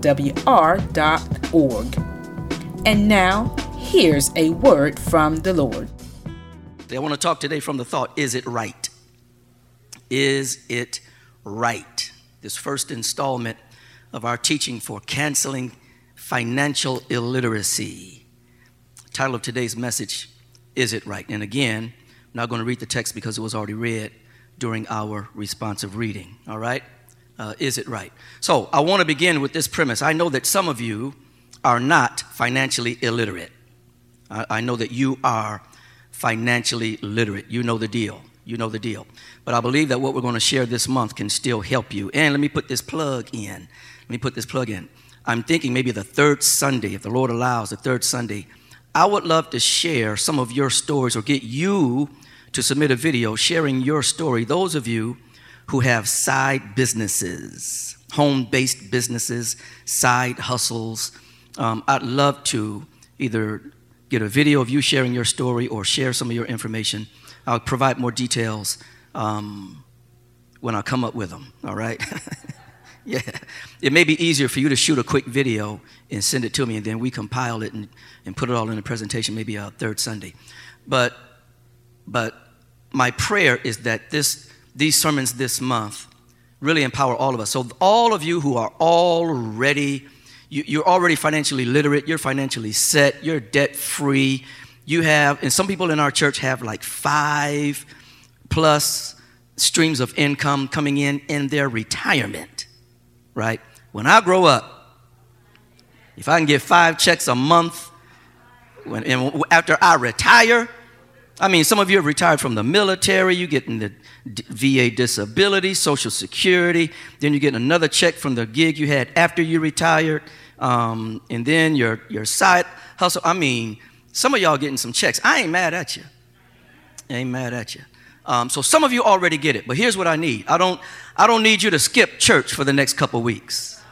www.thegrovewr.org. And now, here's a word from the Lord. I want to talk today from the thought Is it right? Is it right? This first installment of our teaching for canceling financial illiteracy. Title of today's message Is it right? And again, I'm not going to read the text because it was already read during our responsive reading. All right? Uh, is it right? So I want to begin with this premise. I know that some of you are not financially illiterate. I, I know that you are financially literate. You know the deal. You know the deal. But I believe that what we're going to share this month can still help you. And let me put this plug in. Let me put this plug in. I'm thinking maybe the third Sunday, if the Lord allows, the third Sunday, I would love to share some of your stories or get you to submit a video sharing your story. Those of you who have side businesses, home based businesses, side hustles, um, I'd love to either get a video of you sharing your story or share some of your information. I'll provide more details um, when I come up with them, all right? yeah. It may be easier for you to shoot a quick video and send it to me, and then we compile it and, and put it all in a presentation, maybe a third Sunday. But, but my prayer is that this, these sermons this month really empower all of us. So, all of you who are already, you, you're already financially literate, you're financially set, you're debt free, you have, and some people in our church have like five plus streams of income coming in in their retirement, right? When I grow up, if I can get five checks a month, when, after I retire, I mean, some of you have retired from the military, you get in the VA disability, Social Security, then you get another check from the gig you had after you retired, um, and then your, your side hustle. I mean, some of y'all getting some checks. I ain't mad at you. I ain't mad at you. Um, so some of you already get it, but here's what I need. I don't, I don't need you to skip church for the next couple weeks.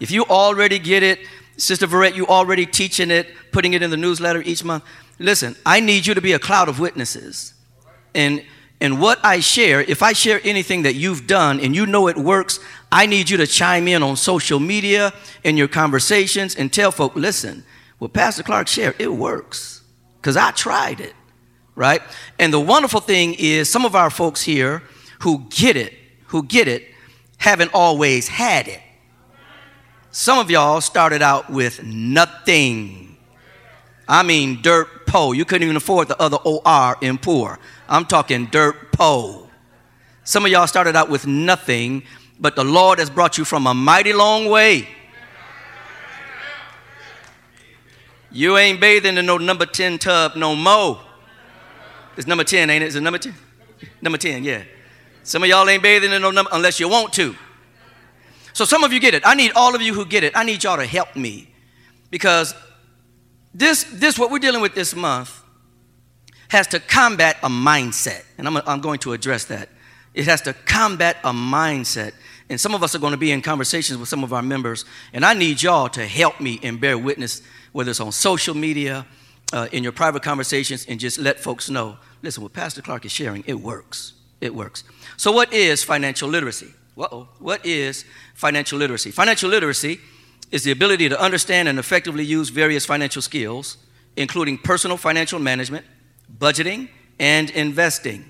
If you already get it, Sister Verrett, you already teaching it, putting it in the newsletter each month. Listen, I need you to be a cloud of witnesses. And and what I share, if I share anything that you've done and you know it works, I need you to chime in on social media and your conversations and tell folk, listen, what Pastor Clark shared, it works. Because I tried it, right? And the wonderful thing is, some of our folks here who get it, who get it, haven't always had it. Some of y'all started out with nothing. I mean, dirt You couldn't even afford the other OR in poor. I'm talking dirt po. Some of y'all started out with nothing, but the Lord has brought you from a mighty long way. You ain't bathing in no number 10 tub no more. It's number 10, ain't it? Is it number 10? Number 10, yeah. Some of y'all ain't bathing in no number unless you want to. So some of you get it. I need all of you who get it. I need y'all to help me because this this what we're dealing with this month has to combat a mindset. And I'm, I'm going to address that. It has to combat a mindset. And some of us are going to be in conversations with some of our members, and I need y'all to help me and bear witness whether it's on social media, uh, in your private conversations, and just let folks know listen, what Pastor Clark is sharing, it works. It works. So, what is financial literacy? Uh-oh. What is financial literacy? Financial literacy is the ability to understand and effectively use various financial skills, including personal financial management, budgeting, and investing.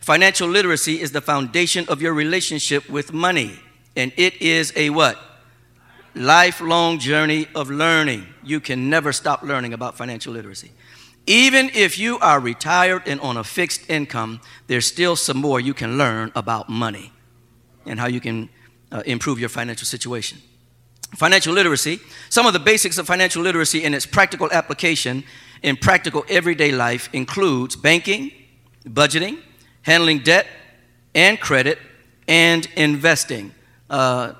Financial literacy is the foundation of your relationship with money, and it is a what? lifelong journey of learning. You can never stop learning about financial literacy. Even if you are retired and on a fixed income, there's still some more you can learn about money and how you can uh, improve your financial situation. Financial literacy, some of the basics of financial literacy in its practical application in practical everyday life includes banking, budgeting, handling debt and credit, and investing. Uh,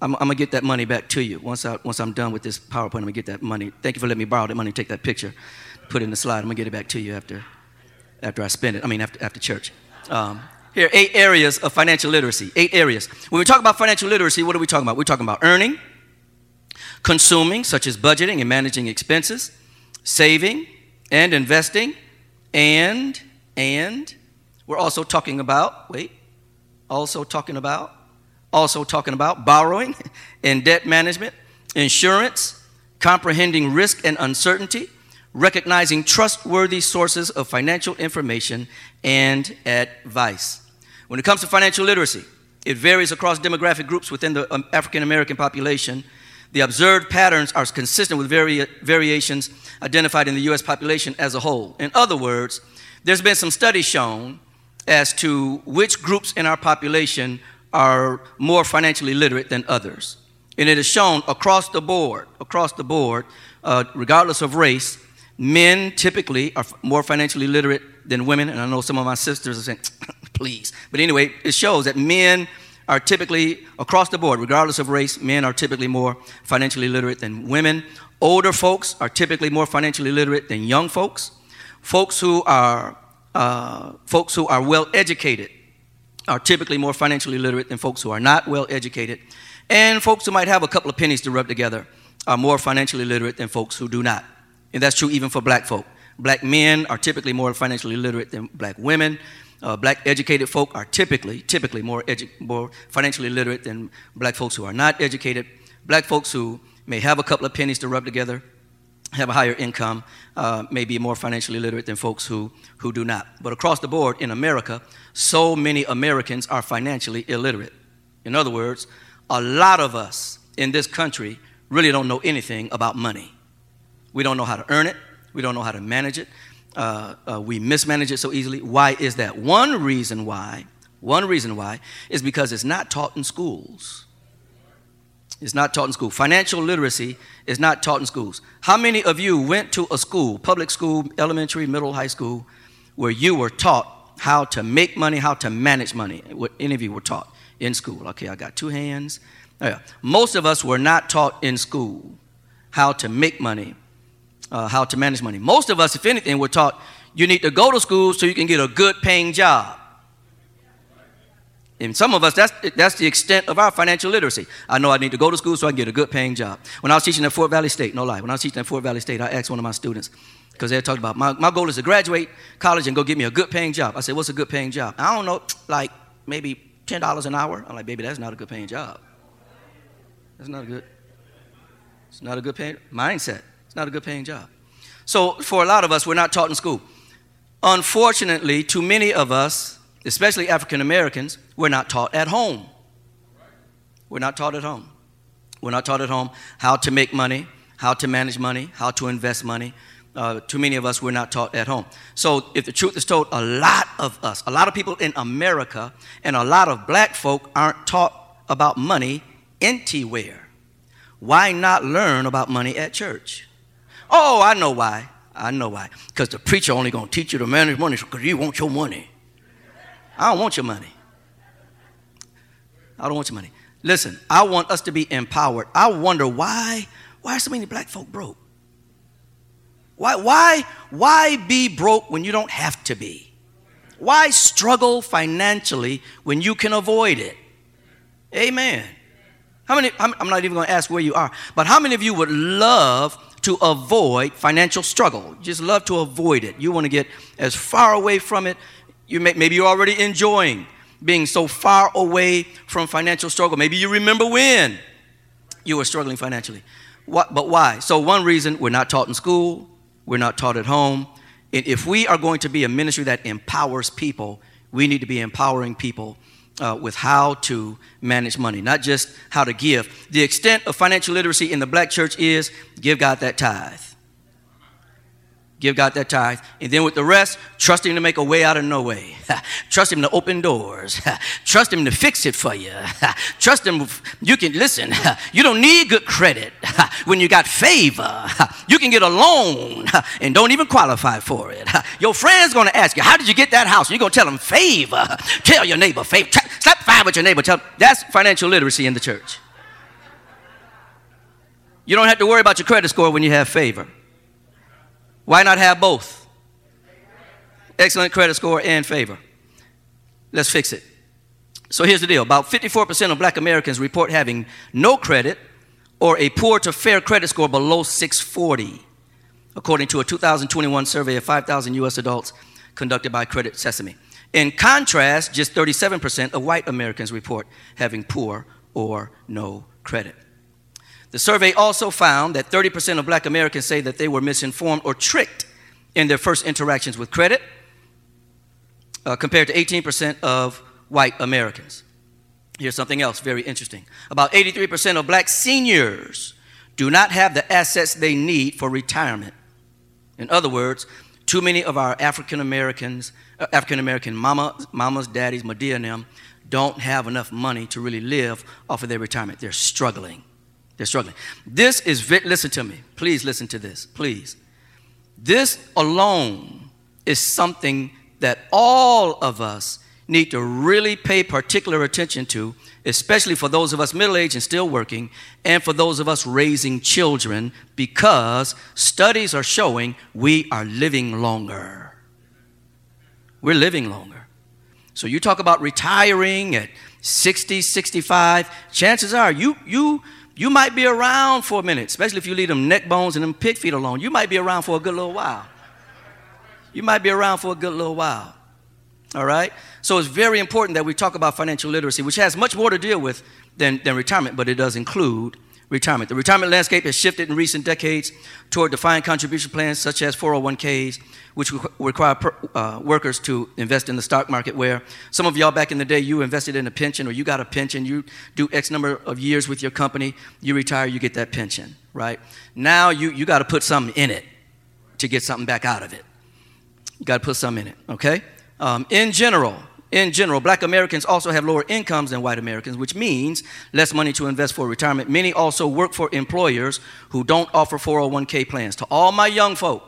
I'm, I'm gonna get that money back to you once I once I'm done with this PowerPoint. I'm gonna get that money. Thank you for letting me borrow that money. Take that picture, put it in the slide. I'm gonna get it back to you after after I spend it. I mean after after church. Um, here, eight areas of financial literacy. Eight areas. When we talk about financial literacy, what are we talking about? We're talking about earning, consuming, such as budgeting and managing expenses, saving and investing, and and we're also talking about wait, also talking about also talking about borrowing and debt management, insurance, comprehending risk and uncertainty, recognizing trustworthy sources of financial information and advice. When it comes to financial literacy, it varies across demographic groups within the um, African American population. The observed patterns are consistent with vari- variations identified in the US population as a whole. In other words, there's been some studies shown as to which groups in our population are more financially literate than others. And it is shown across the board, across the board, uh, regardless of race, men typically are more financially literate than women. And I know some of my sisters are saying, please. But anyway, it shows that men are typically, across the board, regardless of race, men are typically more financially literate than women. Older folks are typically more financially literate than young folks. Folks who are, uh, folks who are well educated are typically more financially literate than folks who are not well educated. And folks who might have a couple of pennies to rub together are more financially literate than folks who do not. And that's true even for black folk. Black men are typically more financially literate than black women. Uh, black educated folk are typically, typically more, edu- more financially literate than black folks who are not educated. Black folks who may have a couple of pennies to rub together have a higher income, uh, may be more financially literate than folks who, who do not. But across the board in America, so many Americans are financially illiterate. In other words, a lot of us in this country really don't know anything about money. We don't know how to earn it, we don't know how to manage it, uh, uh, we mismanage it so easily. Why is that? One reason why, one reason why, is because it's not taught in schools. It's not taught in school. Financial literacy is not taught in schools. How many of you went to a school, public school, elementary, middle, high school, where you were taught how to make money, how to manage money? What any of you were taught in school? Okay, I got two hands. Oh, yeah. Most of us were not taught in school how to make money, uh, how to manage money. Most of us, if anything, were taught you need to go to school so you can get a good paying job. And some of us, that's, that's the extent of our financial literacy. I know I need to go to school so I can get a good paying job. When I was teaching at Fort Valley State, no lie, when I was teaching at Fort Valley State, I asked one of my students, because they talked about my, my goal is to graduate college and go get me a good paying job. I said, What's a good paying job? I don't know, like maybe $10 an hour. I'm like, Baby, that's not a good paying job. That's not a good, it's not a good paying mindset. It's not a good paying job. So for a lot of us, we're not taught in school. Unfortunately, too many of us, especially African Americans, we're not taught at home. We're not taught at home. We're not taught at home how to make money, how to manage money, how to invest money. Uh, too many of us were not taught at home. So, if the truth is told, a lot of us, a lot of people in America, and a lot of black folk aren't taught about money anywhere. Why not learn about money at church? Oh, I know why. I know why. Because the preacher only going to teach you to manage money because you want your money. I don't want your money. I don't want your money. Listen, I want us to be empowered. I wonder why, why are so many black folk broke? Why, why, why be broke when you don't have to be? Why struggle financially when you can avoid it? Amen. How many, I'm not even going to ask where you are, but how many of you would love to avoid financial struggle? Just love to avoid it. You want to get as far away from it. You may, maybe you're already enjoying being so far away from financial struggle. Maybe you remember when you were struggling financially. What, but why? So, one reason we're not taught in school, we're not taught at home. And if we are going to be a ministry that empowers people, we need to be empowering people uh, with how to manage money, not just how to give. The extent of financial literacy in the black church is give God that tithe. Give God that tithe. And then with the rest, trust Him to make a way out of no way. trust Him to open doors. trust Him to fix it for you. trust Him, you can, listen, you don't need good credit when you got favor. you can get a loan and don't even qualify for it. Your friend's gonna ask you, How did you get that house? You're gonna tell them favor. Tell your neighbor, favor. Slap five with your neighbor. Tell. That's financial literacy in the church. You don't have to worry about your credit score when you have favor. Why not have both? Excellent credit score and favor. Let's fix it. So here's the deal about 54% of black Americans report having no credit or a poor to fair credit score below 640, according to a 2021 survey of 5,000 U.S. adults conducted by Credit Sesame. In contrast, just 37% of white Americans report having poor or no credit. The survey also found that 30% of black Americans say that they were misinformed or tricked in their first interactions with credit, uh, compared to 18% of white Americans. Here's something else very interesting. About 83% of black seniors do not have the assets they need for retirement. In other words, too many of our African Americans, uh, African American mama, mamas, daddies, Madea and them, don't have enough money to really live off of their retirement. They're struggling. They're struggling. This is, listen to me. Please listen to this. Please. This alone is something that all of us need to really pay particular attention to, especially for those of us middle aged and still working, and for those of us raising children, because studies are showing we are living longer. We're living longer. So you talk about retiring at 60, 65, chances are you, you, you might be around for a minute, especially if you leave them neck bones and them pig feet alone. You might be around for a good little while. You might be around for a good little while. All right? So it's very important that we talk about financial literacy, which has much more to deal with than, than retirement, but it does include retirement. The retirement landscape has shifted in recent decades toward defined contribution plans such as 401ks, which require per, uh, workers to invest in the stock market. Where some of y'all back in the day, you invested in a pension or you got a pension, you do X number of years with your company, you retire, you get that pension, right? Now you, you got to put something in it to get something back out of it. You got to put something in it, okay? Um, in general, in general, black Americans also have lower incomes than white Americans, which means less money to invest for retirement. Many also work for employers who don't offer 401k plans. To all my young folk,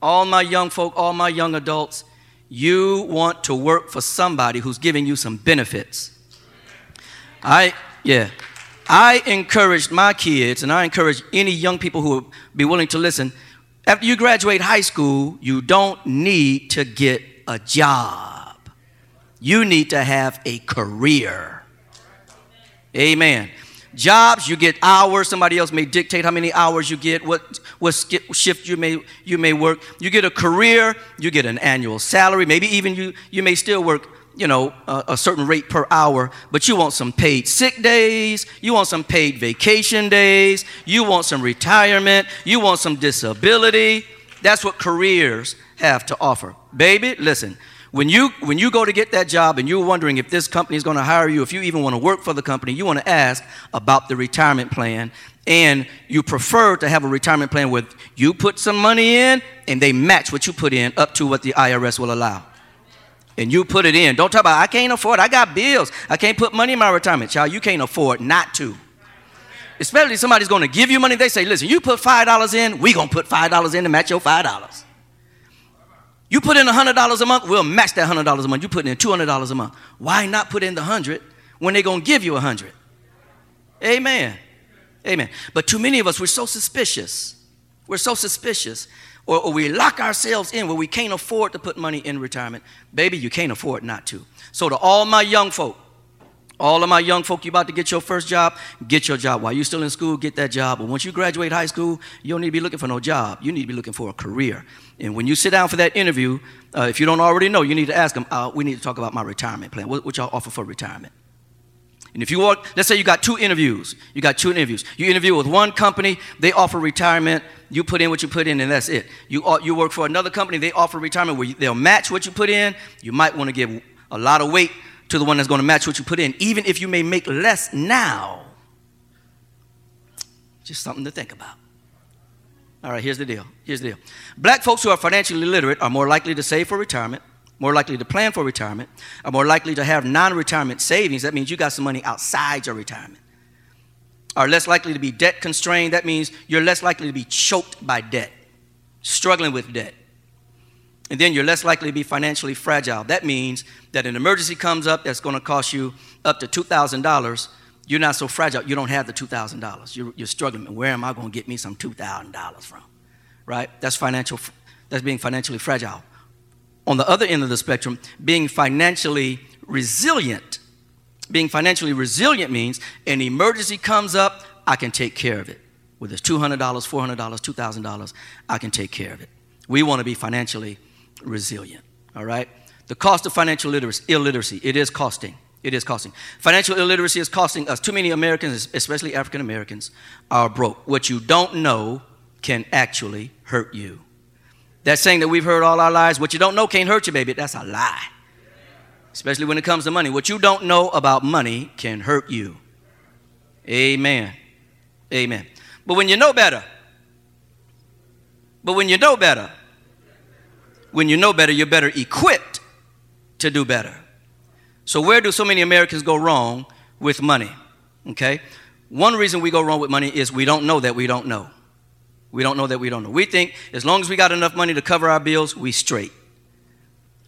all my young folk, all my young adults, you want to work for somebody who's giving you some benefits. I, yeah. I encouraged my kids, and I encourage any young people who would be willing to listen. After you graduate high school, you don't need to get a job. You need to have a career. Amen. Jobs, you get hours. Somebody else may dictate how many hours you get, what, what shift you may, you may work. You get a career, you get an annual salary. Maybe even you, you may still work, you know, a, a certain rate per hour, but you want some paid sick days. You want some paid vacation days. You want some retirement. You want some disability. That's what careers have to offer. Baby, listen. When you when you go to get that job and you're wondering if this company is going to hire you, if you even want to work for the company, you want to ask about the retirement plan and you prefer to have a retirement plan where you put some money in and they match what you put in up to what the IRS will allow. And you put it in. Don't talk about I can't afford. I got bills. I can't put money in my retirement. Child, you can't afford not to. Especially if somebody's going to give you money. They say, listen, you put $5 in, we're going to put $5 in to match your $5. You put in $100 a month, we'll match that $100 a month. You put in $200 a month. Why not put in the 100 when they're going to give you 100? Amen. Amen. But too many of us, we're so suspicious. We're so suspicious. Or, or, we lock ourselves in where we can't afford to put money in retirement. Baby, you can't afford not to. So, to all my young folk, all of my young folk, you about to get your first job, get your job. While you're still in school, get that job. But once you graduate high school, you don't need to be looking for no job. You need to be looking for a career. And when you sit down for that interview, uh, if you don't already know, you need to ask them, uh, we need to talk about my retirement plan. What, what y'all offer for retirement? And if you want, let's say you got two interviews. You got two interviews. You interview with one company, they offer retirement. You put in what you put in, and that's it. You, uh, you work for another company, they offer retirement where they'll match what you put in. You might want to give a lot of weight to the one that's going to match what you put in, even if you may make less now. Just something to think about. All right, here's the deal. Here's the deal. Black folks who are financially literate are more likely to save for retirement, more likely to plan for retirement, are more likely to have non retirement savings. That means you got some money outside your retirement. Are less likely to be debt constrained. That means you're less likely to be choked by debt, struggling with debt and then you're less likely to be financially fragile. That means that an emergency comes up that's going to cost you up to $2,000. you're not so fragile. You don't have the $2,000. You're, you're struggling. Where am I going to get me some $2,000 from? Right? That's financial. That's being financially fragile. On the other end of the spectrum, being financially resilient. Being financially resilient means an emergency comes up, I can take care of it. Whether it's $200, $400, $2,000, I can take care of it. We want to be financially resilient. All right? The cost of financial illiteracy, illiteracy it is costing. It is costing. Financial illiteracy is costing us. Too many Americans, especially African Americans, are broke. What you don't know can actually hurt you. That saying that we've heard all our lives, what you don't know can't hurt you, baby, that's a lie. Especially when it comes to money. What you don't know about money can hurt you. Amen. Amen. But when you know better, but when you know better, when you know better, you're better equipped to do better. So, where do so many Americans go wrong with money? Okay? One reason we go wrong with money is we don't know that we don't know. We don't know that we don't know. We think as long as we got enough money to cover our bills, we straight.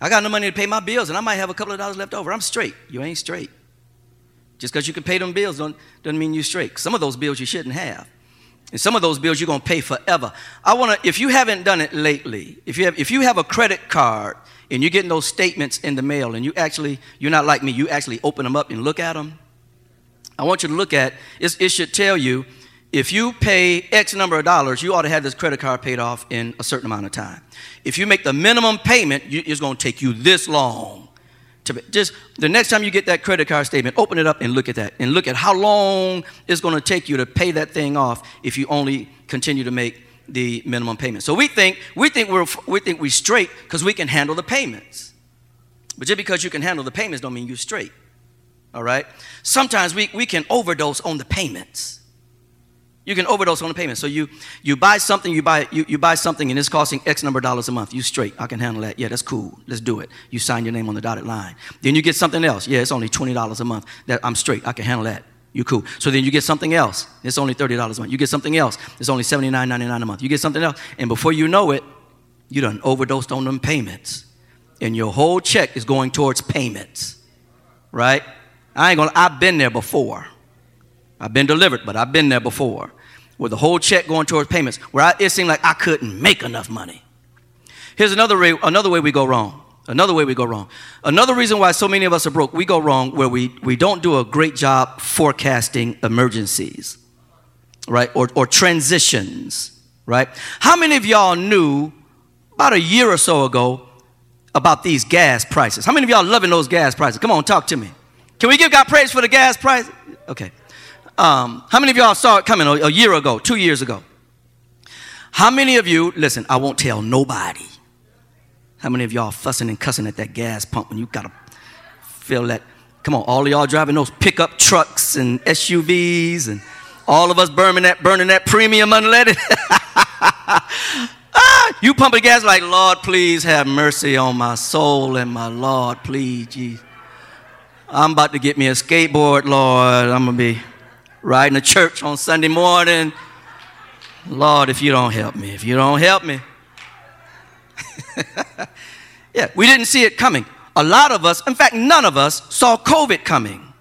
I got enough money to pay my bills and I might have a couple of dollars left over. I'm straight. You ain't straight. Just because you can pay them bills don't, doesn't mean you're straight. Some of those bills you shouldn't have. And some of those bills you're going to pay forever. I want to, if you haven't done it lately, if you have, if you have a credit card and you're getting those statements in the mail and you actually, you're not like me, you actually open them up and look at them. I want you to look at, it should tell you if you pay X number of dollars, you ought to have this credit card paid off in a certain amount of time. If you make the minimum payment, it's going to take you this long. To just the next time you get that credit card statement, open it up and look at that, and look at how long it's going to take you to pay that thing off if you only continue to make the minimum payment. So we think we think we're we think we're straight because we can handle the payments. But just because you can handle the payments don't mean you're straight. All right? Sometimes we, we can overdose on the payments. You can overdose on the payments. So you you buy something, you buy you, you buy something and it's costing X number of dollars a month. You straight. I can handle that. Yeah, that's cool. Let's do it. You sign your name on the dotted line. Then you get something else. Yeah, it's only $20 a month. That I'm straight. I can handle that. You cool. So then you get something else. It's only $30 a month. You get something else. It's only $79.99 a month. You get something else. And before you know it, you done overdosed on them payments. And your whole check is going towards payments. Right? I ain't gonna, I've been there before. I've been delivered, but I've been there before. With the whole check going towards payments, where I, it seemed like I couldn't make enough money. Here's another way, another way we go wrong. Another way we go wrong. Another reason why so many of us are broke, we go wrong where we, we don't do a great job forecasting emergencies, right? Or, or transitions, right? How many of y'all knew about a year or so ago about these gas prices? How many of y'all loving those gas prices? Come on, talk to me. Can we give God praise for the gas price? Okay. Um, how many of y'all saw it coming a, a year ago, two years ago? How many of you, listen, I won't tell nobody how many of y'all fussing and cussing at that gas pump when you gotta feel that? Come on, all of y'all driving those pickup trucks and SUVs and all of us burning that, burning that premium unleaded. ah, you pumping gas like, Lord, please have mercy on my soul and my Lord, please, Jesus. I'm about to get me a skateboard, Lord. I'm gonna be riding to church on Sunday morning. Lord, if you don't help me, if you don't help me. yeah, we didn't see it coming. A lot of us, in fact, none of us saw COVID coming.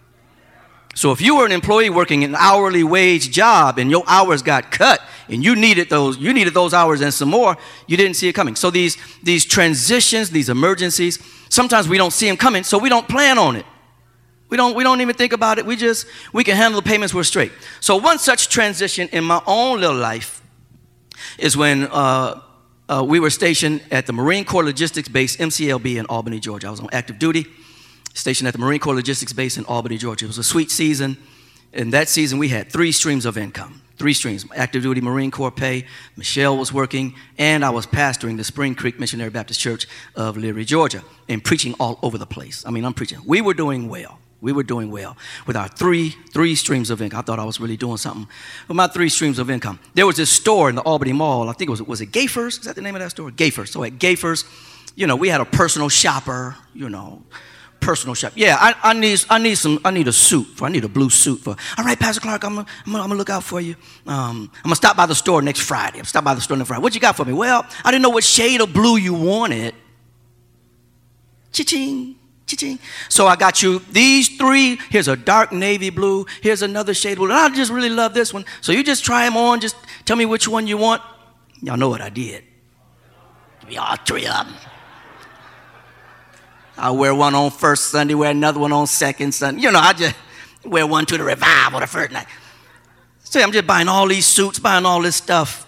So if you were an employee working an hourly wage job and your hours got cut and you needed those, you needed those hours and some more, you didn't see it coming. So these, these transitions, these emergencies, sometimes we don't see them coming, so we don't plan on it. We don't, we don't even think about it. We just, we can handle the payments, we're straight. So one such transition in my own little life is when uh, uh, we were stationed at the Marine Corps Logistics Base, MCLB, in Albany, Georgia. I was on active duty, stationed at the Marine Corps Logistics Base in Albany, Georgia. It was a sweet season. In that season, we had three streams of income. Three streams active duty Marine Corps pay. Michelle was working, and I was pastoring the Spring Creek Missionary Baptist Church of Leary, Georgia, and preaching all over the place. I mean, I'm preaching. We were doing well we were doing well with our three three streams of income. I thought I was really doing something with my three streams of income. There was this store in the Albany Mall. I think it was was it Gayfers? Is that the name of that store? Gayfers. So at Gayfers, you know, we had a personal shopper. You know, personal shop. Yeah, I, I need I need some I need a suit for I need a blue suit for. All right, Pastor Clark, I'm gonna, I'm gonna, I'm gonna look out for you. Um, I'm gonna stop by the store next Friday. I'm stop by the store next Friday. What you got for me? Well, I didn't know what shade of blue you wanted. Cha-ching cha-ching. So I got you these three. Here's a dark navy blue. Here's another shade blue. I just really love this one. So you just try them on. Just tell me which one you want. Y'all know what I did. Give me all three of them. I wear one on first Sunday, wear another one on second Sunday. You know, I just wear one to the revival the first night. So I'm just buying all these suits, buying all this stuff.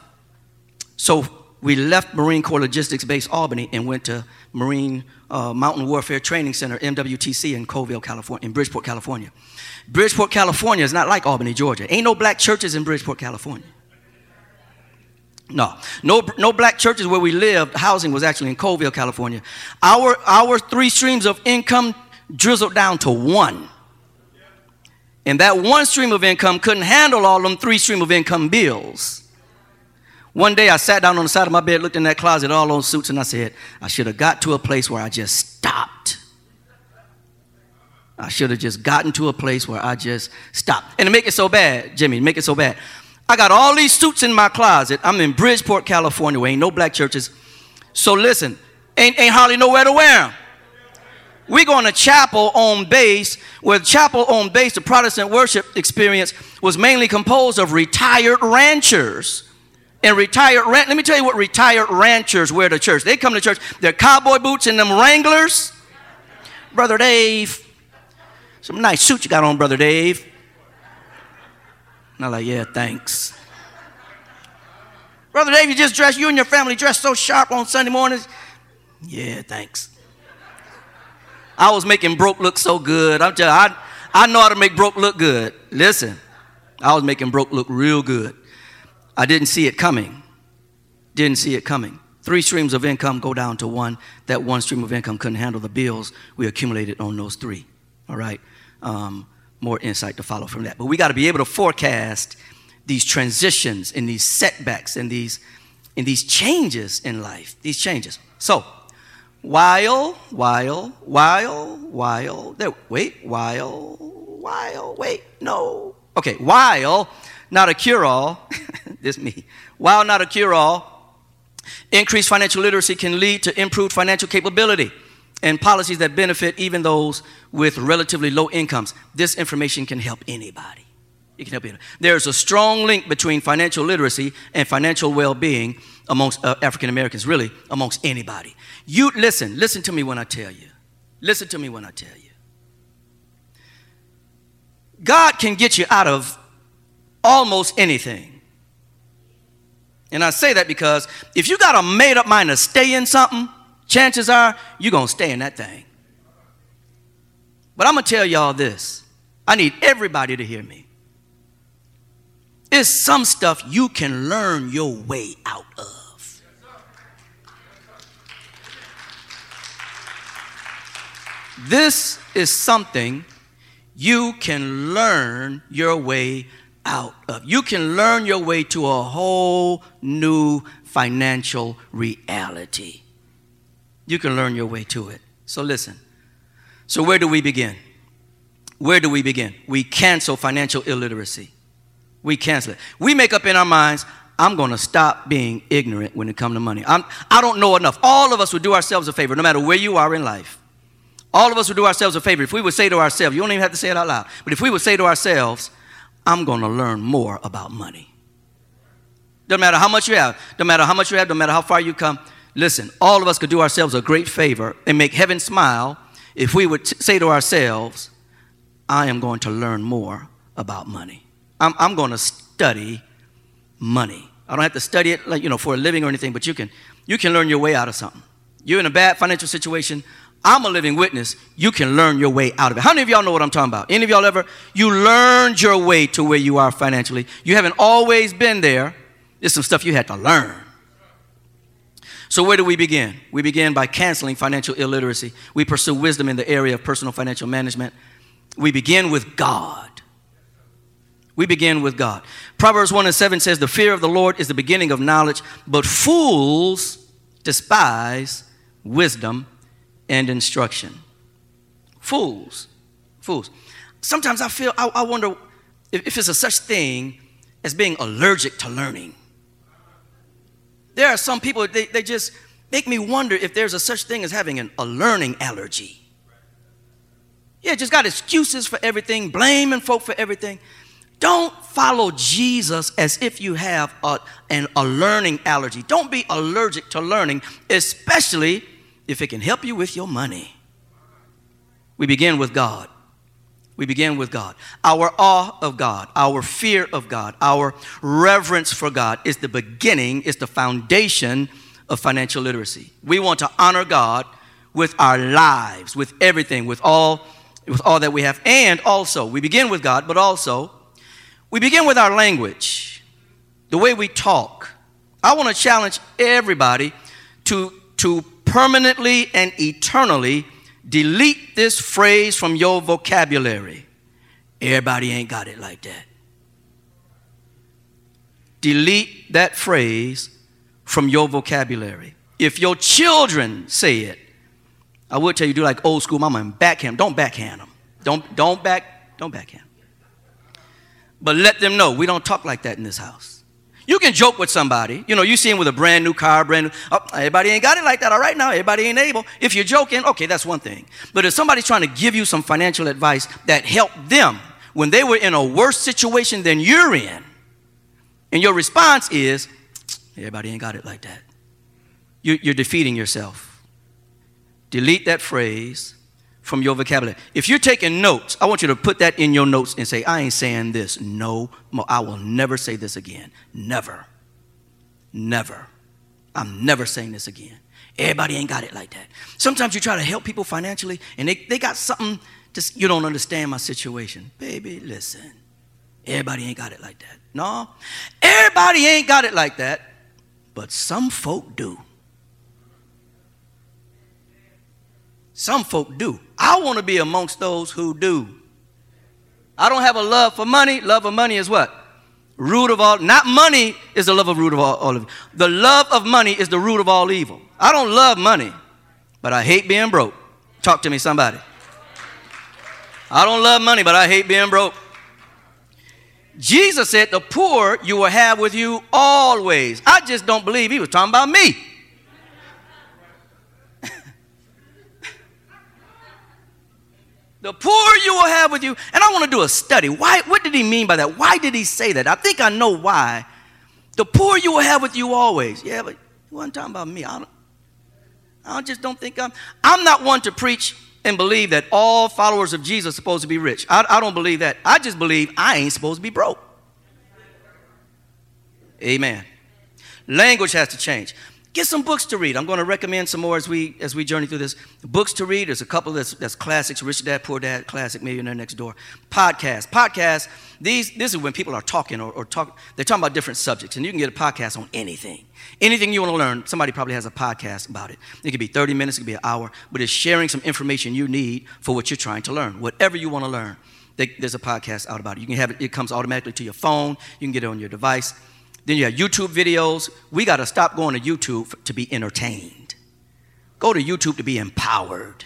So we left Marine Corps Logistics Base Albany and went to Marine uh, Mountain Warfare Training Center, MWTC, in Coleville, California, in Bridgeport, California. Bridgeport, California is not like Albany, Georgia. Ain't no black churches in Bridgeport, California. No, no, no black churches where we lived. Housing was actually in Coleville, California. Our, our three streams of income drizzled down to one. And that one stream of income couldn't handle all them three stream of income bills. One day I sat down on the side of my bed, looked in that closet, all those suits, and I said, I should have got to a place where I just stopped. I should have just gotten to a place where I just stopped. And to make it so bad, Jimmy, make it so bad. I got all these suits in my closet. I'm in Bridgeport, California, where ain't no black churches. So listen, ain't, ain't hardly nowhere to wear them. We going to chapel on base, where chapel on base, the Protestant worship experience was mainly composed of retired ranchers. And retired ran- let me tell you what retired ranchers wear to church. They come to church, their cowboy boots and them wranglers. Brother Dave, some nice suit you got on, Brother Dave. And I'm like, yeah, thanks. Brother Dave, you just dressed, you and your family dressed so sharp on Sunday mornings. Yeah, thanks. I was making broke look so good. I'm just, I, I know how to make broke look good. Listen, I was making broke look real good. I didn't see it coming. Didn't see it coming. Three streams of income go down to one. That one stream of income couldn't handle the bills we accumulated on those three. All right. Um, more insight to follow from that. But we got to be able to forecast these transitions and these setbacks and these and these changes in life. These changes. So, while, while, while, while, there, wait, while, while, wait, no. Okay, while not a cure all, this me, while not a cure all, increased financial literacy can lead to improved financial capability and policies that benefit even those with relatively low incomes. This information can help anybody. It can help you. There's a strong link between financial literacy and financial well-being amongst uh, African Americans, really amongst anybody. You listen, listen to me when I tell you. Listen to me when I tell you. God can get you out of almost anything. And I say that because if you got a made up mind to stay in something, chances are you're going to stay in that thing. But I'm going to tell y'all this. I need everybody to hear me. It's some stuff you can learn your way out of. This is something you can learn your way out of. You can learn your way to a whole new financial reality. You can learn your way to it. So listen. So where do we begin? Where do we begin? We cancel financial illiteracy. We cancel it. We make up in our minds, I'm going to stop being ignorant when it comes to money. I'm, I don't know enough. All of us would do ourselves a favor, no matter where you are in life. All of us would do ourselves a favor if we would say to ourselves, you don't even have to say it out loud, but if we would say to ourselves, I'm going to learn more about money. Doesn't matter how much you have, no matter how much you have, no matter how far you come. Listen, all of us could do ourselves a great favor and make heaven smile if we would t- say to ourselves, I am going to learn more about money. I'm, I'm going to study money. I don't have to study it like, you know, for a living or anything, but you can, you can learn your way out of something. You're in a bad financial situation. I'm a living witness. You can learn your way out of it. How many of y'all know what I'm talking about? Any of y'all ever? You learned your way to where you are financially. You haven't always been there. There's some stuff you had to learn. So, where do we begin? We begin by canceling financial illiteracy. We pursue wisdom in the area of personal financial management. We begin with God. We begin with God. Proverbs 1 and 7 says, The fear of the Lord is the beginning of knowledge, but fools despise wisdom and instruction. Fools. Fools. Sometimes I feel, I, I wonder if, if it's a such thing as being allergic to learning. There are some people, they, they just make me wonder if there's a such thing as having an, a learning allergy. Yeah, just got excuses for everything, blaming folk for everything. Don't follow Jesus as if you have a, an, a learning allergy. Don't be allergic to learning, especially if it can help you with your money. We begin with God. We begin with God. Our awe of God, our fear of God, our reverence for God is the beginning, is the foundation of financial literacy. We want to honor God with our lives, with everything, with all, with all that we have. And also, we begin with God, but also, we begin with our language, the way we talk. I want to challenge everybody to, to permanently and eternally delete this phrase from your vocabulary. Everybody ain't got it like that. Delete that phrase from your vocabulary. If your children say it, I would tell you do like old school mama and backhand. Don't backhand them. Don't don't back don't backhand. But let them know we don't talk like that in this house. You can joke with somebody. You know, you see him with a brand new car, brand new. Oh, everybody ain't got it like that. All right now, everybody ain't able. If you're joking, okay, that's one thing. But if somebody's trying to give you some financial advice that helped them when they were in a worse situation than you're in, and your response is, everybody ain't got it like that, you're defeating yourself. Delete that phrase from your vocabulary. If you're taking notes, I want you to put that in your notes and say, I ain't saying this no more. I will never say this again. Never. Never. I'm never saying this again. Everybody ain't got it like that. Sometimes you try to help people financially and they, they got something to, you don't understand my situation. Baby, listen. Everybody ain't got it like that. No, everybody ain't got it like that, but some folk do. Some folk do. I want to be amongst those who do. I don't have a love for money. Love of money is what? Root of all, not money is the love of root of all, all of The love of money is the root of all evil. I don't love money, but I hate being broke. Talk to me, somebody. I don't love money, but I hate being broke. Jesus said, The poor you will have with you always. I just don't believe he was talking about me. The poor you will have with you. And I want to do a study. Why, what did he mean by that? Why did he say that? I think I know why. The poor you will have with you always. Yeah, but he wasn't talking about me. I, don't, I just don't think I'm. I'm not one to preach and believe that all followers of Jesus are supposed to be rich. I, I don't believe that. I just believe I ain't supposed to be broke. Amen. Language has to change. Get some books to read. I'm going to recommend some more as we as we journey through this. Books to read. There's a couple that's, that's classics. Rich Dad, Poor Dad, classic. Millionaire Next Door. Podcast. Podcast. These this is when people are talking or, or talk. They're talking about different subjects, and you can get a podcast on anything. Anything you want to learn, somebody probably has a podcast about it. It could be 30 minutes, it could be an hour, but it's sharing some information you need for what you're trying to learn. Whatever you want to learn, there's a podcast out about it. You can have it. It comes automatically to your phone. You can get it on your device. Then you have YouTube videos. We got to stop going to YouTube to be entertained. Go to YouTube to be empowered.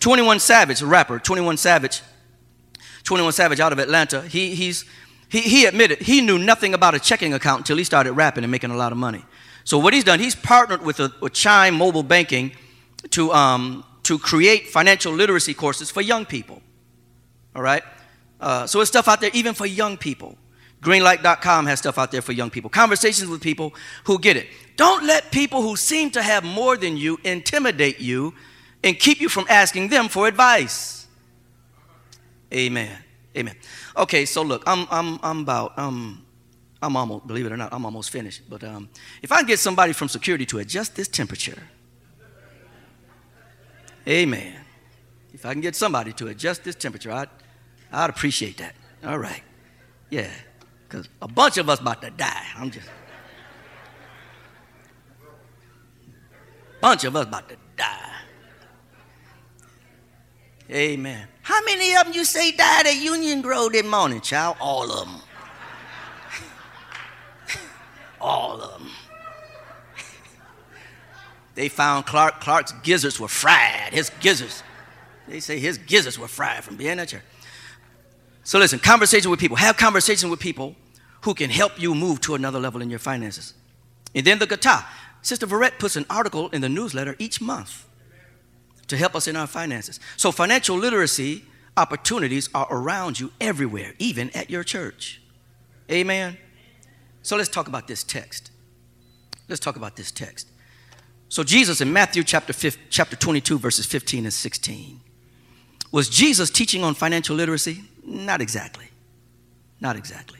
21 Savage, a rapper, 21 Savage, 21 Savage out of Atlanta, he, he's, he, he admitted he knew nothing about a checking account until he started rapping and making a lot of money. So what he's done, he's partnered with, a, with Chime Mobile Banking to, um, to create financial literacy courses for young people. All right? Uh, so it's stuff out there even for young people. Greenlight.com has stuff out there for young people. Conversations with people who get it. Don't let people who seem to have more than you intimidate you and keep you from asking them for advice. Amen. Amen. Okay, so look, I'm, I'm, I'm about, um, I'm almost, believe it or not, I'm almost finished. But um, if I can get somebody from security to adjust this temperature, amen. If I can get somebody to adjust this temperature, I'd, I'd appreciate that. All right. Yeah. Because a bunch of us about to die. I'm just. Bunch of us about to die. Amen. How many of them you say died at Union Grove this morning, child? All of them. All of them. They found Clark. Clark's gizzards were fried. His gizzards. They say his gizzards were fried from being at church. So listen, conversation with people. Have conversation with people who can help you move to another level in your finances. And then the guitar. Sister Verrett puts an article in the newsletter each month to help us in our finances. So, financial literacy opportunities are around you everywhere, even at your church. Amen. So, let's talk about this text. Let's talk about this text. So, Jesus in Matthew chapter, 5, chapter 22, verses 15 and 16. Was Jesus teaching on financial literacy? Not exactly. Not exactly.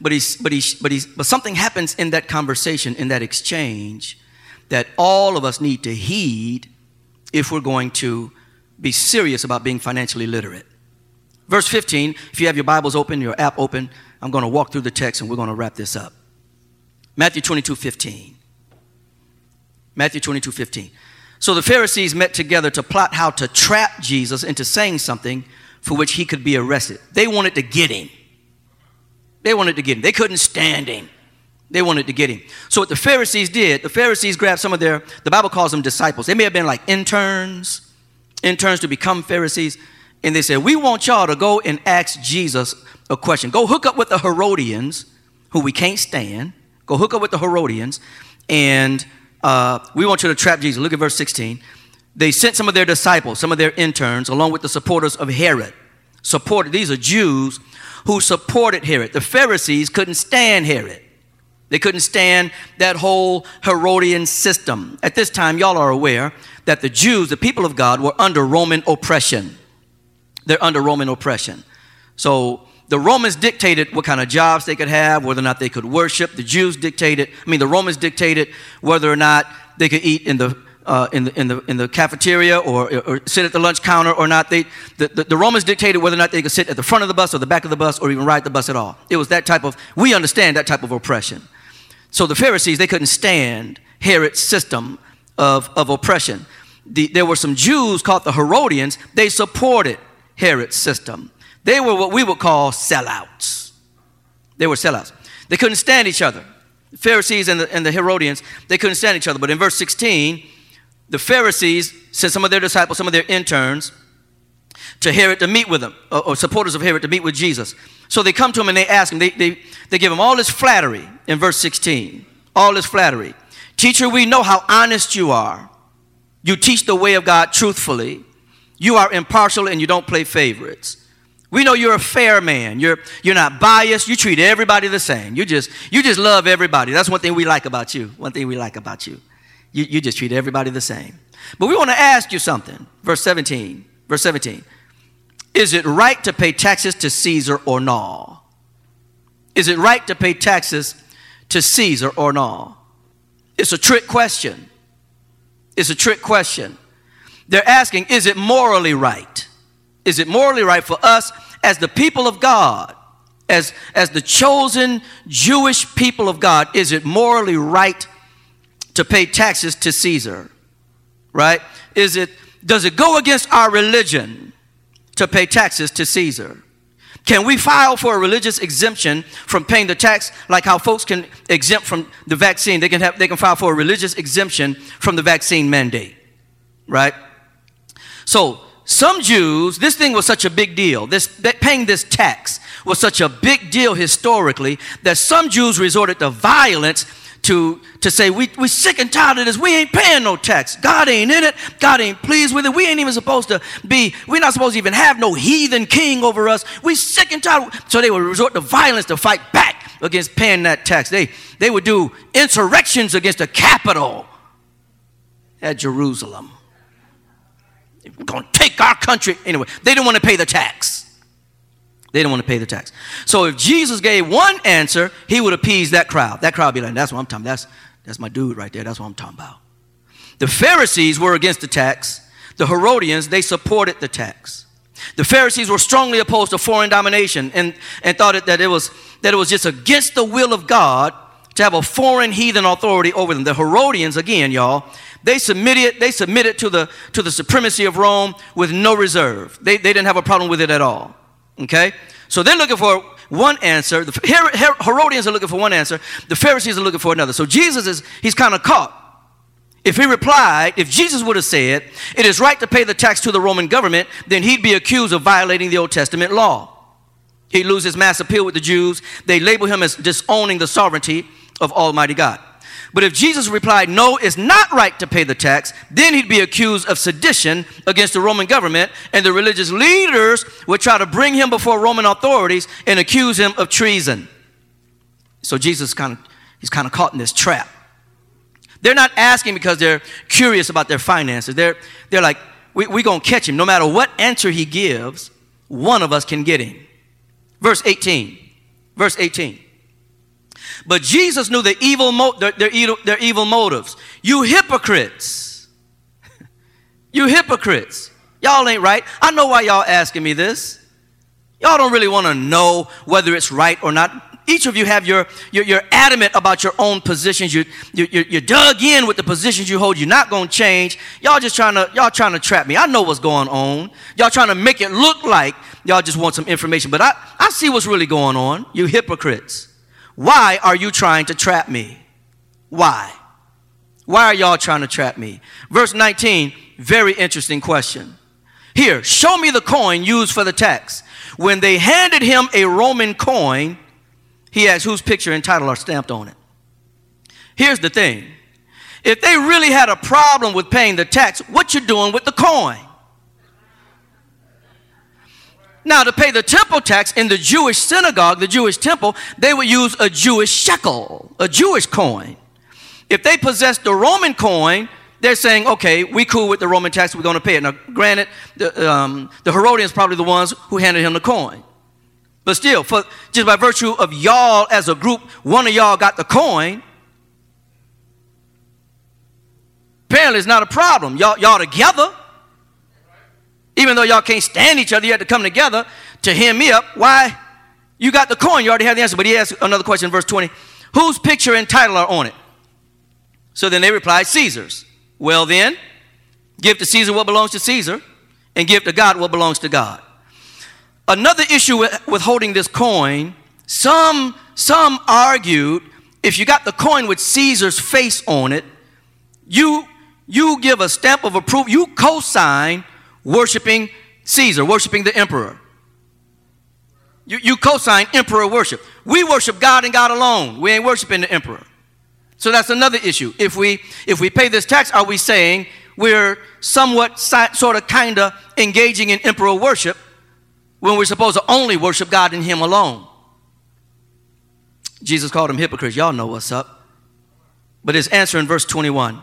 But, he's, but, he's, but, he's, but something happens in that conversation, in that exchange, that all of us need to heed if we're going to be serious about being financially literate. Verse 15, if you have your Bibles open, your app open, I'm going to walk through the text and we're going to wrap this up. Matthew 22 15. Matthew 22 15. So the Pharisees met together to plot how to trap Jesus into saying something for which he could be arrested. They wanted to get him. They wanted to get him. They couldn't stand him. They wanted to get him. So what the Pharisees did, the Pharisees grabbed some of their, the Bible calls them disciples. They may have been like interns, interns to become Pharisees. And they said, we want y'all to go and ask Jesus a question. Go hook up with the Herodians, who we can't stand. Go hook up with the Herodians. And uh, we want you to trap Jesus. Look at verse 16. They sent some of their disciples, some of their interns, along with the supporters of Herod. Supported, these are Jews who supported Herod. The Pharisees couldn't stand Herod. They couldn't stand that whole Herodian system. At this time, y'all are aware that the Jews, the people of God, were under Roman oppression. They're under Roman oppression. So the Romans dictated what kind of jobs they could have, whether or not they could worship. The Jews dictated, I mean, the Romans dictated whether or not they could eat in the uh, in, the, in, the, in the cafeteria or, or sit at the lunch counter or not. They, the, the, the, Romans dictated whether or not they could sit at the front of the bus or the back of the bus or even ride the bus at all. It was that type of, we understand that type of oppression. So the Pharisees, they couldn't stand Herod's system of, of oppression. The, there were some Jews called the Herodians. They supported Herod's system. They were what we would call sellouts. They were sellouts. They couldn't stand each other. The Pharisees and the, and the Herodians, they couldn't stand each other. But in verse 16, the Pharisees sent some of their disciples, some of their interns, to Herod to meet with them, or, or, supporters of Herod to meet with Jesus. So they come to him and they ask him, they, they, they give him all this flattery in verse 16. All this flattery. Teacher, we know how honest you are. You teach the way of God truthfully. You are impartial and you don't play favorites. We know you're a fair man. You're, you're not biased. You treat everybody the same. You just, you just love everybody. That's one thing we like about you. One thing we like about you. You, you just treat everybody the same. But we want to ask you something. Verse 17. Verse 17. Is it right to pay taxes to Caesar or no? Is it right to pay taxes to Caesar or no? It's a trick question. It's a trick question. They're asking, is it morally right? Is it morally right for us as the people of God, as, as the chosen Jewish people of God, is it morally right to pay taxes to Caesar? Right? Is it does it go against our religion to pay taxes to Caesar? Can we file for a religious exemption from paying the tax like how folks can exempt from the vaccine? They can have they can file for a religious exemption from the vaccine mandate. Right? So some Jews, this thing was such a big deal. This paying this tax was such a big deal historically that some Jews resorted to violence to, to say, we, we sick and tired of this. We ain't paying no tax. God ain't in it. God ain't pleased with it. We ain't even supposed to be, we're not supposed to even have no heathen king over us. we're sick and tired. So they would resort to violence to fight back against paying that tax. They, they would do insurrections against the capital at Jerusalem. We're going to take our country. Anyway, they didn't want to pay the tax. They didn't want to pay the tax. So if Jesus gave one answer, he would appease that crowd. That crowd be like, that's what I'm talking about. That's, that's my dude right there. That's what I'm talking about. The Pharisees were against the tax. The Herodians, they supported the tax. The Pharisees were strongly opposed to foreign domination and, and thought it, that it, was, that it was just against the will of God to have a foreign heathen authority over them. The Herodians, again, y'all, they submitted, they submitted to the, to the supremacy of Rome with no reserve. They, they didn't have a problem with it at all. Okay? So they're looking for one answer. The Herodians are looking for one answer. The Pharisees are looking for another. So Jesus is, he's kind of caught. If he replied, if Jesus would have said, it is right to pay the tax to the Roman government, then he'd be accused of violating the Old Testament law. He'd lose his mass appeal with the Jews. They label him as disowning the sovereignty of Almighty God. But if Jesus replied, no, it's not right to pay the tax, then he'd be accused of sedition against the Roman government, and the religious leaders would try to bring him before Roman authorities and accuse him of treason. So Jesus kind of he's kind of caught in this trap. They're not asking because they're curious about their finances. They're, they're like, we're we going to catch him. No matter what answer he gives, one of us can get him. Verse 18. Verse 18. But Jesus knew the evil mo- their, their, evil, their evil motives. You hypocrites. you hypocrites. Y'all ain't right. I know why y'all asking me this. Y'all don't really want to know whether it's right or not. Each of you have your, you're, you're adamant about your own positions. You, you, you're dug in with the positions you hold. You're not going to change. Y'all just trying to, y'all trying to trap me. I know what's going on. Y'all trying to make it look like y'all just want some information. But I, I see what's really going on. You hypocrites. Why are you trying to trap me? Why? Why are y'all trying to trap me? Verse 19, very interesting question. Here, show me the coin used for the tax. When they handed him a Roman coin, he asked whose picture and title are stamped on it. Here's the thing. If they really had a problem with paying the tax, what you doing with the coin? Now, to pay the temple tax in the Jewish synagogue, the Jewish temple, they would use a Jewish shekel, a Jewish coin. If they possessed the Roman coin, they're saying, okay, we cool with the Roman tax, we're going to pay it. Now, granted, the, um, the Herodians probably the ones who handed him the coin. But still, for, just by virtue of y'all as a group, one of y'all got the coin. Apparently, it's not a problem. Y'all, y'all together. Even though y'all can't stand each other, you have to come together to hem me up. Why? You got the coin, you already have the answer. But he asked another question in verse 20 Whose picture and title are on it? So then they replied, Caesar's. Well, then, give to Caesar what belongs to Caesar, and give to God what belongs to God. Another issue with, with holding this coin, some, some argued if you got the coin with Caesar's face on it, you, you give a stamp of approval, you co sign worshiping Caesar, worshiping the emperor. You, you co sign emperor worship. We worship God and God alone. We ain't worshiping the emperor. So that's another issue. If we, if we pay this tax, are we saying we're somewhat, sort of, kind of engaging in emperor worship when we're supposed to only worship God and Him alone? Jesus called them hypocrites. Y'all know what's up. But his answer in verse 21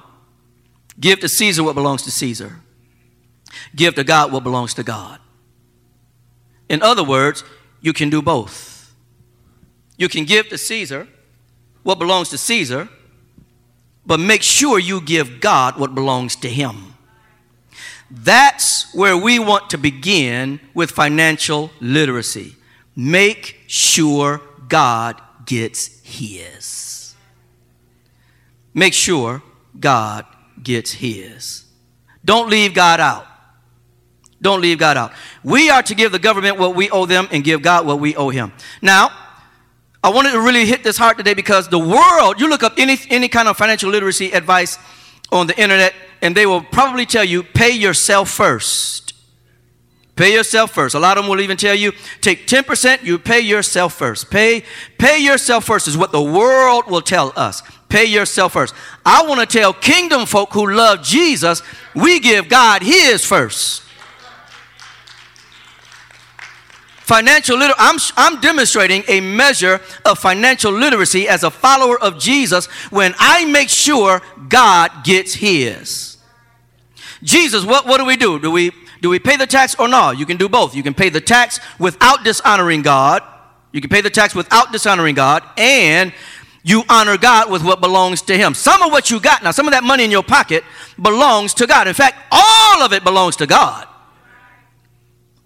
give to Caesar what belongs to Caesar give to God what belongs to God. In other words, you can do both. You can give to Caesar what belongs to Caesar, but make sure you give God what belongs to him. That's where we want to begin with financial literacy. Make sure God gets his. Make sure God gets his. Don't leave God out. Don't leave God out. We are to give the government what we owe them and give God what we owe him. Now, I wanted to really hit this hard today because the world, you look up any, any kind of financial literacy advice on the internet, and they will probably tell you pay yourself first. Pay yourself first. A lot of them will even tell you take 10%, you pay yourself first. Pay, pay yourself first is what the world will tell us. Pay yourself first. I want to tell kingdom folk who love Jesus, we give God his first. Financial literacy, I'm, I'm demonstrating a measure of financial literacy as a follower of Jesus when I make sure God gets his. Jesus, what, what do we do? Do we, do we pay the tax or no? You can do both. You can pay the tax without dishonoring God. You can pay the tax without dishonoring God, and you honor God with what belongs to Him. Some of what you got now, some of that money in your pocket belongs to God. In fact, all of it belongs to God.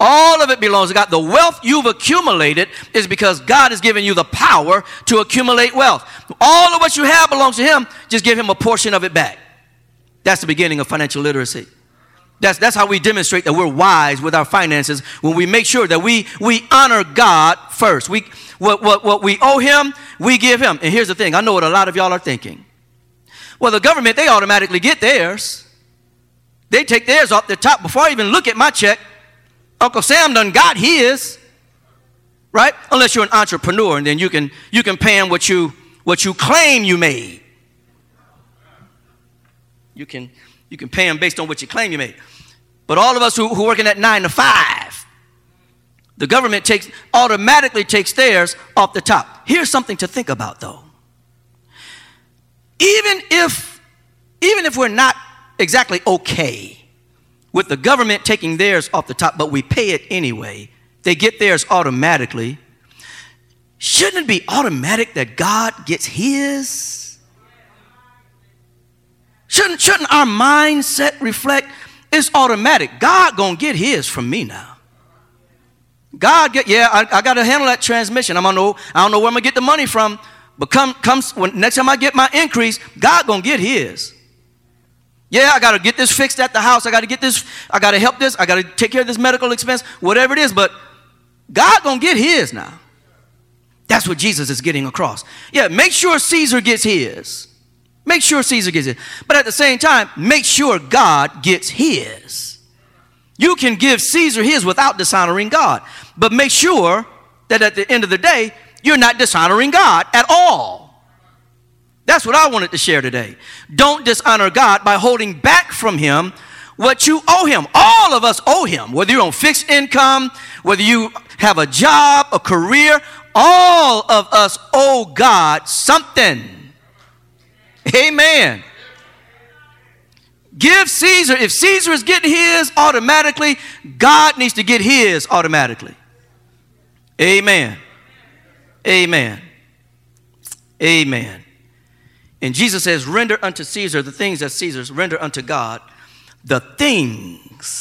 All of it belongs to God. The wealth you've accumulated is because God has given you the power to accumulate wealth. All of what you have belongs to Him. Just give Him a portion of it back. That's the beginning of financial literacy. That's, that's how we demonstrate that we're wise with our finances when we make sure that we, we honor God first. We, what, what, what we owe Him, we give Him. And here's the thing I know what a lot of y'all are thinking. Well, the government, they automatically get theirs. They take theirs off the top before I even look at my check. Uncle Sam done got his, right? Unless you're an entrepreneur and then you can, you can pay him what you, what you claim you made. You can, you can pay him based on what you claim you made. But all of us who, who working at nine to five, the government takes automatically takes theirs off the top. Here's something to think about though. Even if even if we're not exactly okay with the government taking theirs off the top, but we pay it anyway, they get theirs automatically. Shouldn't it be automatic that God gets his? Shouldn't, shouldn't our mindset reflect it's automatic? God gonna get his from me now. God get yeah, I, I gotta handle that transmission. I'm gonna know, I don't know where I'm gonna get the money from, but come comes when next time I get my increase, God gonna get his. Yeah, I got to get this fixed at the house. I got to get this, I got to help this, I got to take care of this medical expense, whatever it is, but God going to get his now. That's what Jesus is getting across. Yeah, make sure Caesar gets his. Make sure Caesar gets it. But at the same time, make sure God gets his. You can give Caesar his without dishonoring God, but make sure that at the end of the day, you're not dishonoring God at all. That's what I wanted to share today. Don't dishonor God by holding back from Him what you owe Him. All of us owe Him, whether you're on fixed income, whether you have a job, a career, all of us owe God something. Amen. Give Caesar, if Caesar is getting his automatically, God needs to get his automatically. Amen. Amen. Amen. And Jesus says, Render unto Caesar the things that Caesar's, render unto God the things,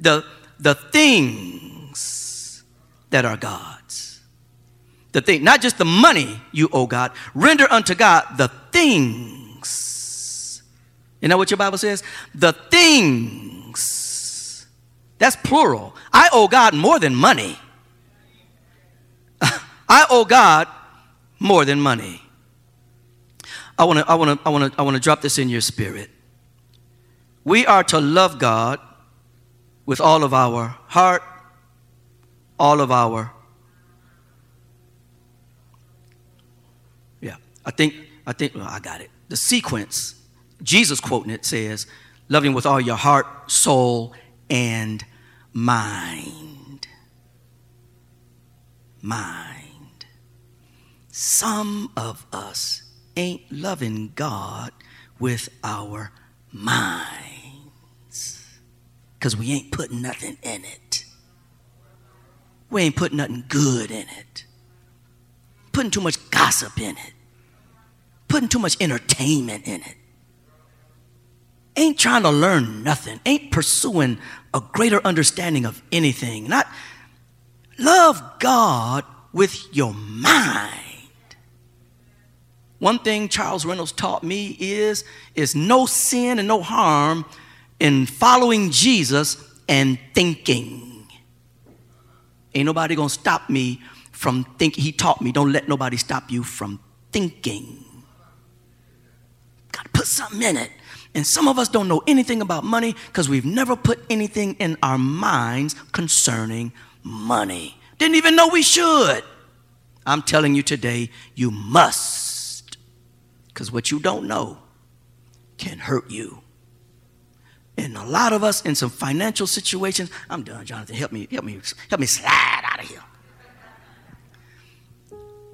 the, the things that are God's. The thing, not just the money you owe God, render unto God the things. You know what your Bible says? The things. That's plural. I owe God more than money. I owe God more than money. I want to I want to I want to I want to drop this in your spirit. We are to love God with all of our heart, all of our Yeah. I think I think well, I got it. The sequence Jesus quoting it says, "Love him with all your heart, soul, and mind." Mind. Some of us ain't loving God with our minds because we ain't putting nothing in it. We ain't putting nothing good in it. Putting too much gossip in it. Putting too much entertainment in it. Ain't trying to learn nothing. Ain't pursuing a greater understanding of anything. Not love God with your mind. One thing Charles Reynolds taught me is, is no sin and no harm in following Jesus and thinking. Ain't nobody gonna stop me from thinking. He taught me, don't let nobody stop you from thinking. Gotta put something in it. And some of us don't know anything about money because we've never put anything in our minds concerning money. Didn't even know we should. I'm telling you today, you must because what you don't know can hurt you. And a lot of us in some financial situations, I'm done, Jonathan. Help me, help me, help me slide out of here.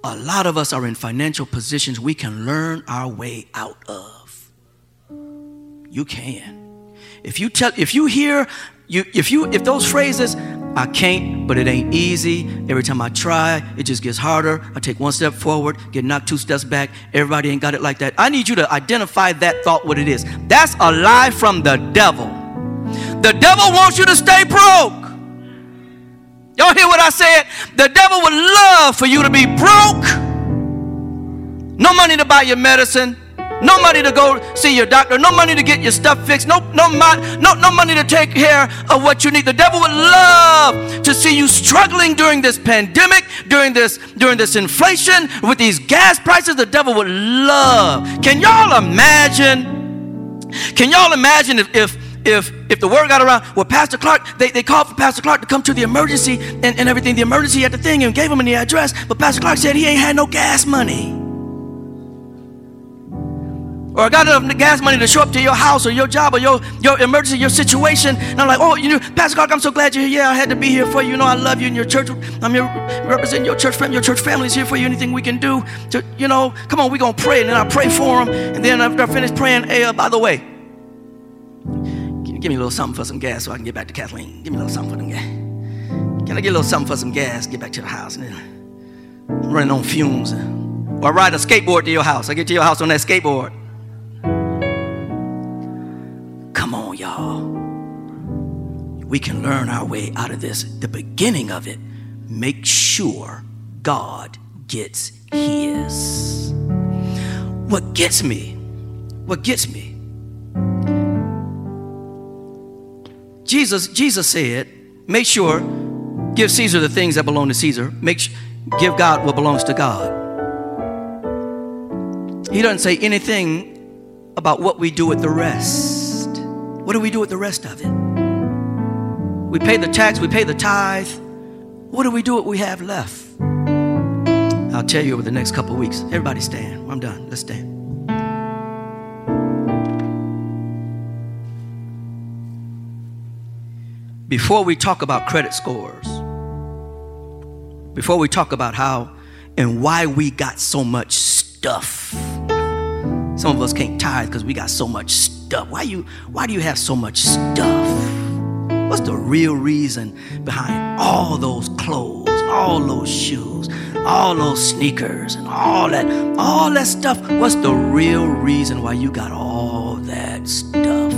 A lot of us are in financial positions we can learn our way out of. You can. If you tell if you hear you if you if those phrases I can't, but it ain't easy. Every time I try, it just gets harder. I take one step forward, get knocked two steps back. Everybody ain't got it like that. I need you to identify that thought, what it is. That's a lie from the devil. The devil wants you to stay broke. Y'all hear what I said? The devil would love for you to be broke. No money to buy your medicine, no money to go see your doctor, no money to get your stuff fixed, no, no, no, no money to take care of what you need. The devil would love to see you struggling during this pandemic, during this, during this inflation, with these gas prices. The devil would love. Can y'all imagine? Can y'all imagine if, if if if the word got around, well, Pastor Clark, they, they called for Pastor Clark to come to the emergency and, and everything, the emergency at the thing, and gave him the address, but Pastor Clark said he ain't had no gas money. Or I got enough gas money to show up to your house or your job or your, your emergency, your situation. And I'm like, oh, you know, Pastor Clark, I'm so glad you're here. Yeah, I had to be here for you. You know, I love you and your church. I'm here representing your church family. Your church family is here for you. Anything we can do to, you know, come on, we're going to pray. And then I pray for them. And then after I finish praying, hey, uh, by the way, give me a little something for some gas so I can get back to Kathleen. Give me a little something for them gas. Can I get a little something for some gas? Get back to the house. And then I'm running on fumes. Or I ride a skateboard to your house. I get to your house on that skateboard. We can learn our way out of this. The beginning of it, make sure God gets his. What gets me, what gets me, Jesus, Jesus said, make sure, give Caesar the things that belong to Caesar. Make give God what belongs to God. He doesn't say anything about what we do with the rest. What do we do with the rest of it? We pay the tax, we pay the tithe. What do we do what we have left? I'll tell you over the next couple weeks. Everybody stand. I'm done. Let's stand. Before we talk about credit scores, before we talk about how and why we got so much stuff. Some of us can't tithe because we got so much stuff. Why you why do you have so much stuff? What's the real reason behind all those clothes all those shoes, all those sneakers and all that all that stuff? What's the real reason why you got all that stuff?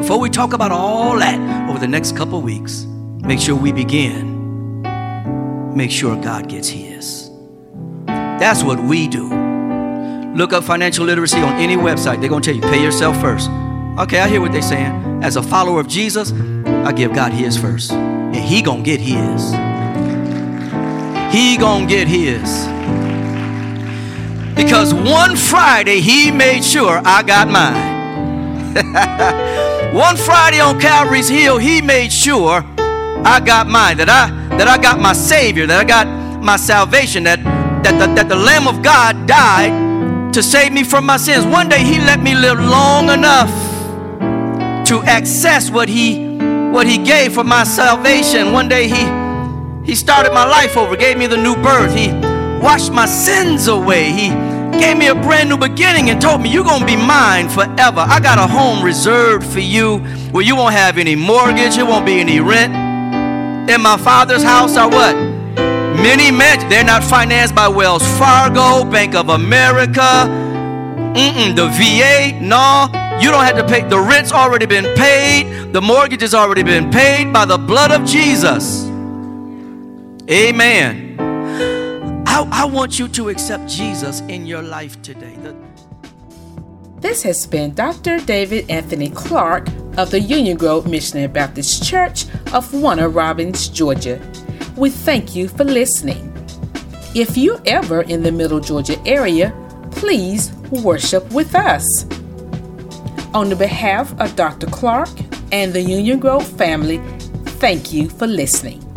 Before we talk about all that over the next couple weeks, make sure we begin make sure God gets his. That's what we do. Look up financial literacy on any website. They're going to tell you, pay yourself first. Okay, I hear what they're saying. As a follower of Jesus, I give God his first. And he to get his. He to get his. Because one Friday, he made sure I got mine. one Friday on Calvary's Hill, he made sure I got mine. That I that I got my Savior, that I got my salvation, that, that, the, that the Lamb of God died to save me from my sins. One day He let me live long enough to access what He what He gave for my salvation. One day He He started my life over, gave me the new birth. He washed my sins away. He gave me a brand new beginning and told me, You're going to be mine forever. I got a home reserved for you where you won't have any mortgage, it won't be any rent in my father's house are what? Many men. They're not financed by Wells Fargo, Bank of America, Mm-mm, the VA. No, you don't have to pay. The rent's already been paid. The mortgage has already been paid by the blood of Jesus. Amen. I, I want you to accept Jesus in your life today. The, this has been Dr. David Anthony Clark of the Union Grove Missionary Baptist Church of Warner Robins, Georgia. We thank you for listening. If you're ever in the Middle Georgia area, please worship with us. On the behalf of Dr. Clark and the Union Grove family, thank you for listening.